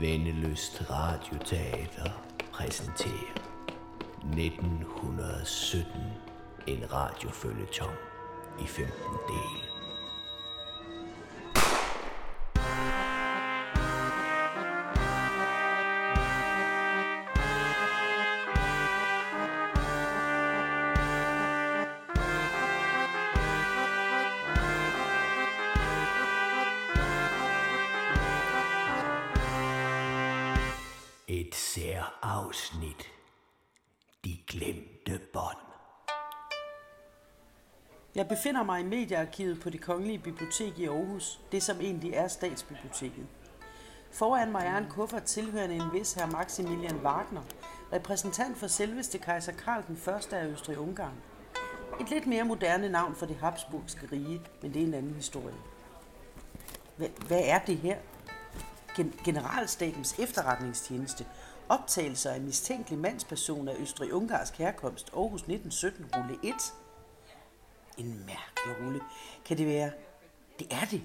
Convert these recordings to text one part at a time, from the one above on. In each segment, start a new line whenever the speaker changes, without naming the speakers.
Vendeløst Radioteater præsenterer 1917 en radiofølgetong i 15 dele. Glemte bånd.
Jeg befinder mig i mediearkivet på det Kongelige Bibliotek i Aarhus, det som egentlig er statsbiblioteket. Foran mig er en kuffert tilhørende en vis herr Maximilian Wagner, repræsentant for selveste kejser Karl den 1. af Østrig-Ungarn. Et lidt mere moderne navn for det habsburgske rige, men det er en anden historie. Hvad, hvad er det her? Gen- Generalstabens efterretningstjeneste. Optagelser af mistænkelig mandsperson af Østrig-Ungarsk herkomst. Aarhus 1917, rulle 1. En mærkelig rulle. Kan det være? Det er det.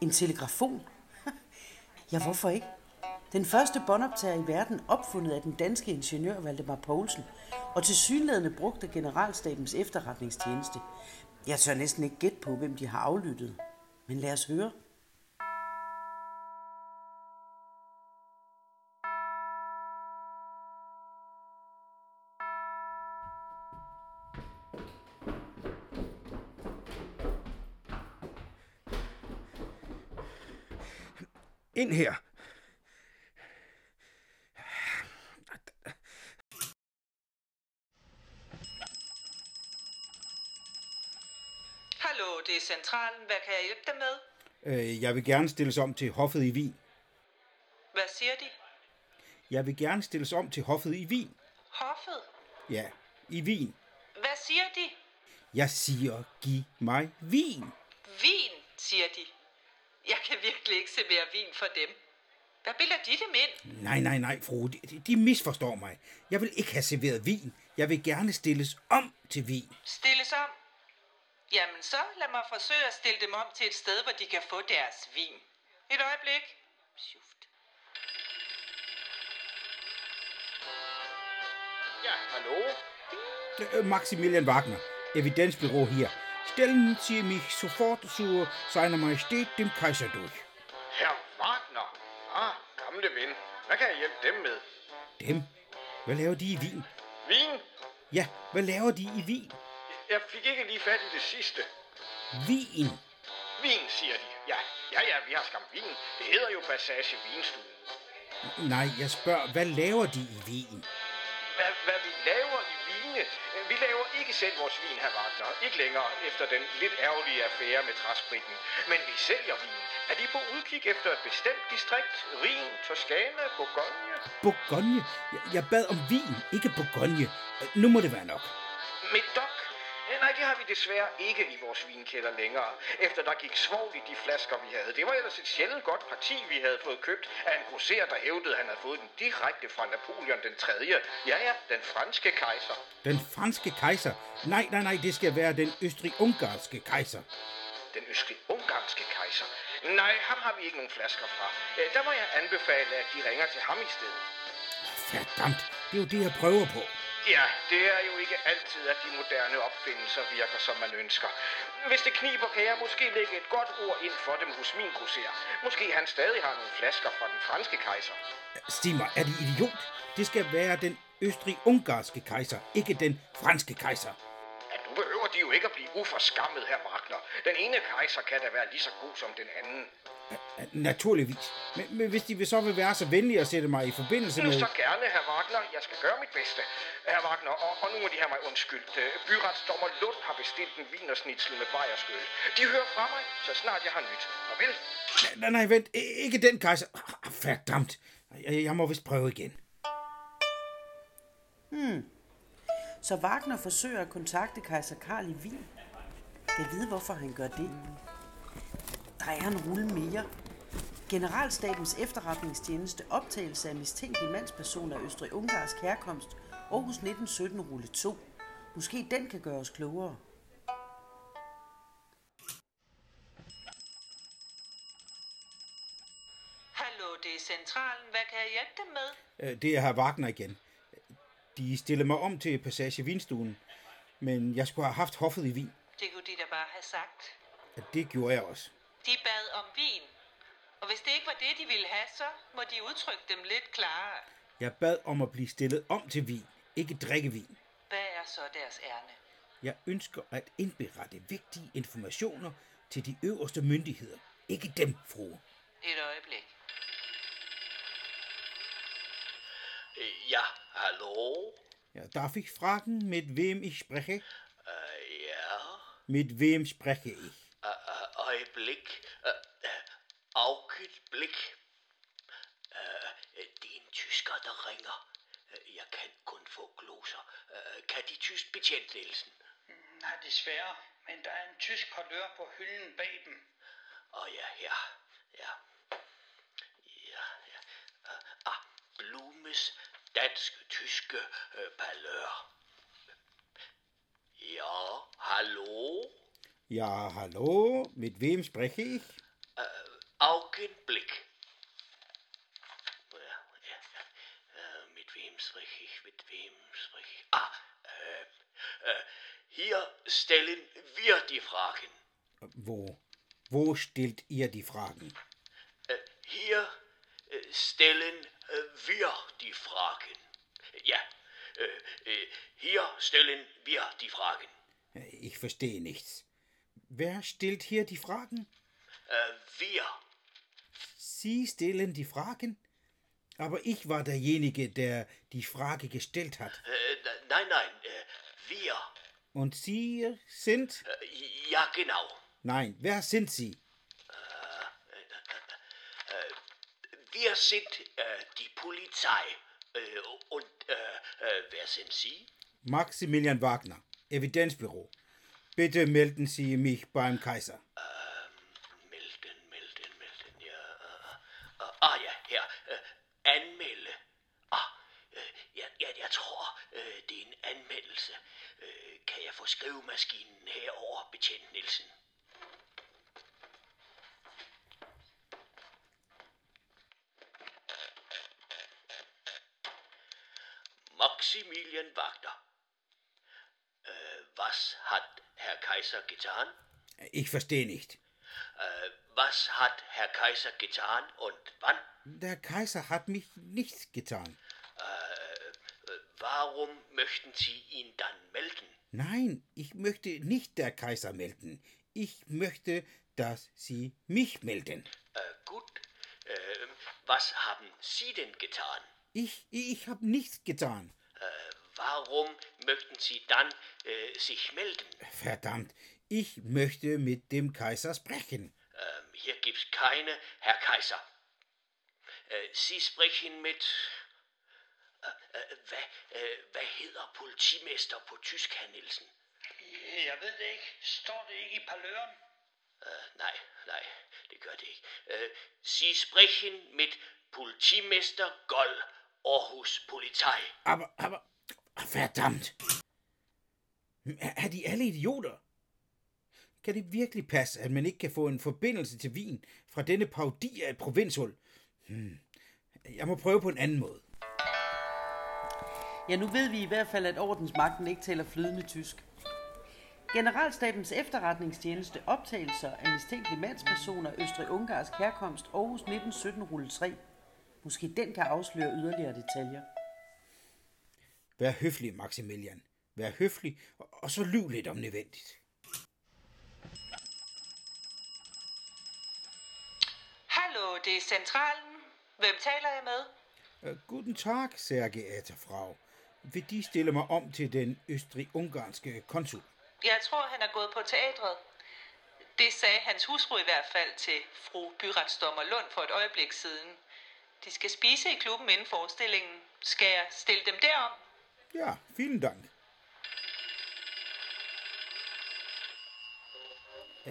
En telegrafon? ja, hvorfor ikke? Den første båndoptager i verden opfundet af den danske ingeniør Valdemar Poulsen, og til synlædende brugt af Generalstabens efterretningstjeneste. Jeg tør næsten ikke gætte på, hvem de har aflyttet. Men lad os høre.
Ind her.
Hallo, det er centralen. Hvad kan jeg hjælpe dig med?
Øh, jeg vil gerne stilles om til hoffet i Wien.
Hvad siger de?
Jeg vil gerne stilles om til hoffet i Wien.
Hoffet?
Ja, i Wien.
Hvad siger de?
Jeg siger, giv mig Wien.
Vin, siger de. Jeg kan virkelig ikke se mere vin for dem. Hvad bilder de dem ind?
Nej, nej, nej, fru. De, de- misforstår mig. Jeg vil ikke have serveret vin. Jeg vil gerne stilles om til vin.
Stilles om? Jamen så lad mig forsøge at stille dem om til et sted, hvor de kan få deres vin. Et øjeblik. Sjuft.
Ja, hallo?
Øh, Maximilian Wagner, Evidenzbüro hier. Stellen Sie mich sofort zu seiner Majestät dem Kaiser durch.
Herr Wagner. Ah, gamle ven. Hvad kan jeg hjælpe dem med?
Dem? Hvad laver de i Wien?
Vin?
Ja, hvad laver de i Wien?
Jeg fik ikke lige fat i det sidste.
Wien.
Vin, siger de. Ja, ja, ja, vi har skam vin. Det hedder jo Passage Vinstuen.
Nej, jeg spørger, hvad laver de i Wien?
Hvad, hvad vi laver i vine? Vi laver ikke selv vores vin, herr Wagner. Ikke længere efter den lidt ærgerlige affære med træspritten. Men vi sælger vin. Er de på udkig efter et bestemt distrikt? Rhin, Toskana, Bourgogne?
Bourgogne? Jeg, jeg bad om vin, ikke Bourgogne. Nu må det være nok.
Medoc? Eh, Nej, det har vi desværre ikke i vores vinkælder længere, efter der gik svovl i de flasker, vi havde. Det var ellers et sjældent godt parti, vi havde fået købt af en grosser, der hævdede, at han havde fået den direkte fra Napoleon den 3. Ja, ja, den franske kejser.
Den franske kejser? Nej, nej, nej, det skal være den østrig-ungarske kejser.
Den østrig-ungarske kejser. Nej, ham har vi ikke nogen flasker fra. Eh, Der må jeg anbefale, at de ringer til ham i stedet.
Verdammt, det er jo det, jeg prøver på.
Ja, det er jo ikke altid, at de moderne opfindelser virker, som man ønsker. Hvis det kniber, kan jeg måske lægge et godt ord ind for dem hos min grosser. Måske han stadig har nogle flasker fra den franske kejser.
Sig mig, er de idiot? Det skal være den østrig-ungarske kejser, ikke den franske kejser.
Nu de jo ikke at blive uforskammet, her Wagner. Den ene kejser kan da være lige så god som den anden.
Naturligvis. Men, men hvis de vil så vil være så venlige at sætte mig i forbindelse
Nu
med...
så gerne, herr Wagner. Jeg skal gøre mit bedste. Herr Wagner, og, og nu må de have mig undskyldt. Øh, Byretsdommer Lund har bestilt en vinersnitsel med bajerskøl. De hører fra mig, så snart jeg har nyt. Farvel.
Nej, nej, vent. Ikke den kejser. Ah, Verdammt. Jeg, jeg må vist prøve igen.
Så Wagner forsøger at kontakte kejser Karl i Wien. Jeg ved, hvorfor han gør det. Der er en rulle mere. Generalstabens efterretningstjeneste optagelse af mistænkelig mandsperson af Østrig-Ungarsk herkomst. Aarhus 1917 rulle 2. Måske den kan gøre os klogere.
Hallo, det er centralen. Hvad kan jeg hjælpe dem med?
Øh, Det er herr Wagner igen. De stillede mig om til Passage Vinstuen, men jeg skulle have haft hoffet i vin.
Det kunne de da bare have sagt.
Og Det gjorde jeg også.
De bad om vin. Og hvis det ikke var det, de ville have, så må de udtrykke dem lidt klarere.
Jeg bad om at blive stillet om til vin, ikke drikkevin.
Hvad er så deres ærne?
Jeg ønsker at indberette vigtige informationer til de øverste myndigheder. Ikke dem, frue.
Et øjeblik.
Ja, hallo?
Ja, darf ich fragen, mit wem ich spreche?
Uh, ja,
Mit wem spreche ich?
Uh, uh, Augenblik. Uh, det er en tysker, der ringer. Jeg kan kun få gloser. Uh, kan de tysk betjent, Nielsen?
Nej, desværre. Men der er en tysk parlør på hylden bag dem.
Åh oh, ja, ja, ja. Ja, ja. Ah, Blumes dansk-tyske uh, palør. Ja, hallo?
Ja, hallo, mit wem spreche ich?
Augenblick. Ja, ja. Äh, mit wem spreche ich? Mit wem spreche ich? Ah, äh, äh, hier stellen wir die Fragen.
Wo? Wo stellt ihr die Fragen?
Äh, hier äh, stellen äh, wir die Fragen. Ja, äh, äh, hier stellen wir die Fragen.
Ich verstehe nichts. Wer stellt hier die Fragen?
Äh, wir.
Sie stellen die Fragen? Aber ich war derjenige, der die Frage gestellt hat.
Äh, nein, nein, äh, wir.
Und Sie sind?
Äh, ja, genau.
Nein, wer sind Sie?
Wir sind äh, die Polizei. Äh, und äh, wer sind Sie?
Maximilian Wagner, Evidenzbüro. Bitte melden Sie mich beim Kaiser.
Melden, melden, melden, ja. Äh, äh, ah, ja. Äh, anmelde. Ah, øh, ja, ja, jeg tror, øh, det er en anmeldelse. Øh, kan jeg få skrivemaskinen herover, betjent Nielsen? Maximilian Wagner. Äh, was hat Herr Kaiser getan?
Ich verstehe nicht.
Äh, was hat Herr Kaiser getan und wann?
Der Kaiser hat mich nichts getan.
Äh, warum möchten Sie ihn dann melden?
Nein, ich möchte nicht der Kaiser melden. Ich möchte, dass Sie mich melden.
Äh, gut. Äh, was haben Sie denn getan?
Ich, ich habe nichts getan.
Äh, warum möchten Sie dann äh, sich melden?
Verdammt, ich möchte mit dem Kaiser sprechen.
Ähm, hier gibt's keine Herr Kaiser. Äh, Sie sprechen mit... Äh, äh, hvad, øh, hvad hedder politimester på tysk, herr Nielsen?
Jeg ved det ikke. Står det ikke i parløren?
Äh, nej, nej, det gør det ikke. Øh, Sie sprechen mit politimester Gold, Aarhus Polizei.
Aber, aber, verdammt. Er er de alle idioter? Kan det virkelig passe, at man ikke kan få en forbindelse til Wien fra denne paudi af et provinshul? Hmm. Jeg må prøve på en anden måde.
Ja, nu ved vi i hvert fald, at ordensmagten ikke taler flydende tysk. Generalstabens efterretningstjeneste optagelser af mistænkelige mandspersoner Østrig-Ungarsk herkomst Aarhus 1917 rulle 3. Måske den kan afsløre yderligere detaljer.
Vær høflig, Maximilian. Vær høflig, og, så lyv lidt om nødvendigt.
Hallo, det er centralen. Hvem taler jeg med?
Uh, guten Tag, sehr geehrte Frau. Vil de stille mig om til den østrig-ungarske konsul?
Jeg tror, han er gået på teatret. Det sagde hans hustru i hvert fald til fru byretsdommer Lund for et øjeblik siden. De skal spise i klubben inden forestillingen. Skal jeg stille dem derom?
Ja, vielen Dank.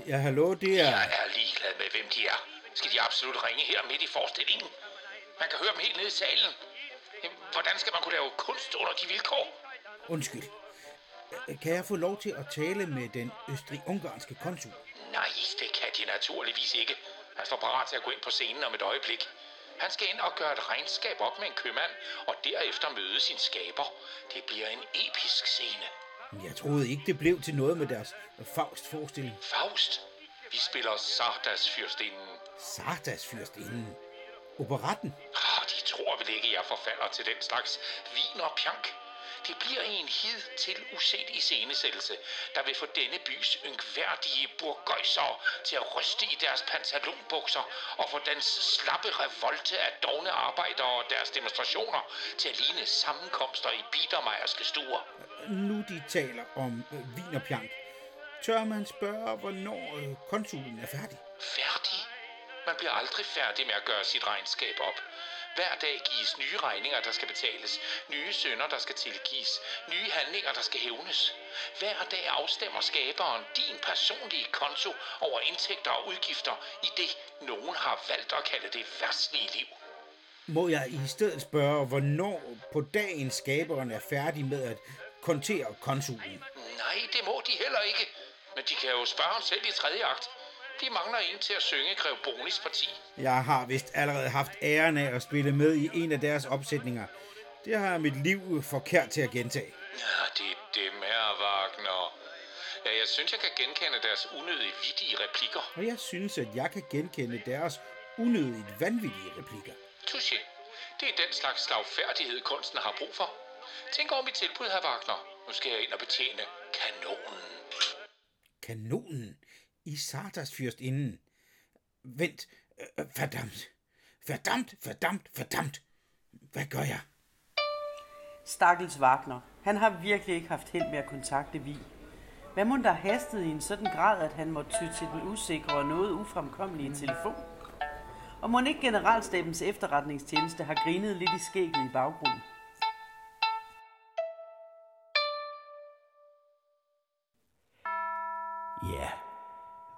Ja, hallo, det er...
Jeg er ligeglad med, hvem de er. Skal de absolut ringe her midt i forestillingen? Man kan høre dem helt nede i salen. Hvordan skal man kunne lave kunst under de vilkår?
Undskyld. Kan jeg få lov til at tale med den østrig-ungarske konsul?
Nej, det kan de naturligvis ikke. Han står parat til at gå ind på scenen om et øjeblik. Han skal ind og gøre et regnskab op med en købmand, og derefter møde sin skaber. Det bliver en episk scene.
Jeg troede ikke, det blev til noget med deres Faust-forestilling.
Faust. Vi spiller Sardas fyrstinden.
Sardas fyrstinden. Operetten.
Oh, de tror vel ikke, jeg forfalder til den slags vin og pjank. Det bliver en hid til uset iscenesættelse, der vil få denne bys yngværdige burgøjsere til at ryste i deres pantalonbukser og få dens slappe revolte af dogne arbejdere og deres demonstrationer til at ligne sammenkomster i biedermejerske stuer.
Nu de taler om øh, vin og pjank. Tør man spørge, hvornår øh, konsulen er færdig?
Færdig? Man bliver aldrig færdig med at gøre sit regnskab op. Hver dag gives nye regninger, der skal betales, nye sønder, der skal tilgives, nye handlinger, der skal hævnes. Hver dag afstemmer skaberen din personlige konto over indtægter og udgifter i det, nogen har valgt at kalde det værtslige liv.
Må jeg i stedet spørge, hvornår på dagen skaberen er færdig med at kontere konsulen?
Nej, det må de heller ikke. Men de kan jo spørge ham selv i tredje akt. De mangler en til at synge Grev Bonis parti.
Jeg har vist allerede haft æren af at spille med i en af deres opsætninger. Det har mit liv forkert til at gentage.
Ja, det er dem her, Wagner. Ja, jeg synes, jeg kan genkende deres unødige vittige replikker.
Og jeg synes, at jeg kan genkende deres unødigt vanvittige replikker.
Touché. Det er den slags slagfærdighed, kunsten har brug for. Tænk over mit tilbud, her Wagner. Nu skal jeg ind og betjene kanonen.
I Sardas fyrstinden. Vent, øh, øh verdammt, verdammt, verdammt, verdammt. Hvad gør jeg?
Stakkels Wagner. Han har virkelig ikke haft held med at kontakte Vi. Hvad må der hastet i en sådan grad, at han måtte ty til den usikre og noget ufremkommelige telefon? Og må ikke generalstabens efterretningstjeneste har grinet lidt i skægget i baggrunden?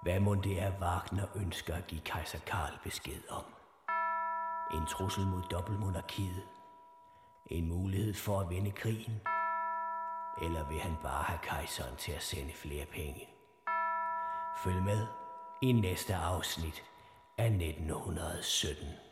Hvad må det er, Wagner ønsker at give kejser Karl besked om? En trussel mod dobbeltmonarkiet? En mulighed for at vinde krigen? Eller vil han bare have kejseren til at sende flere penge? Følg med i næste afsnit af 1917.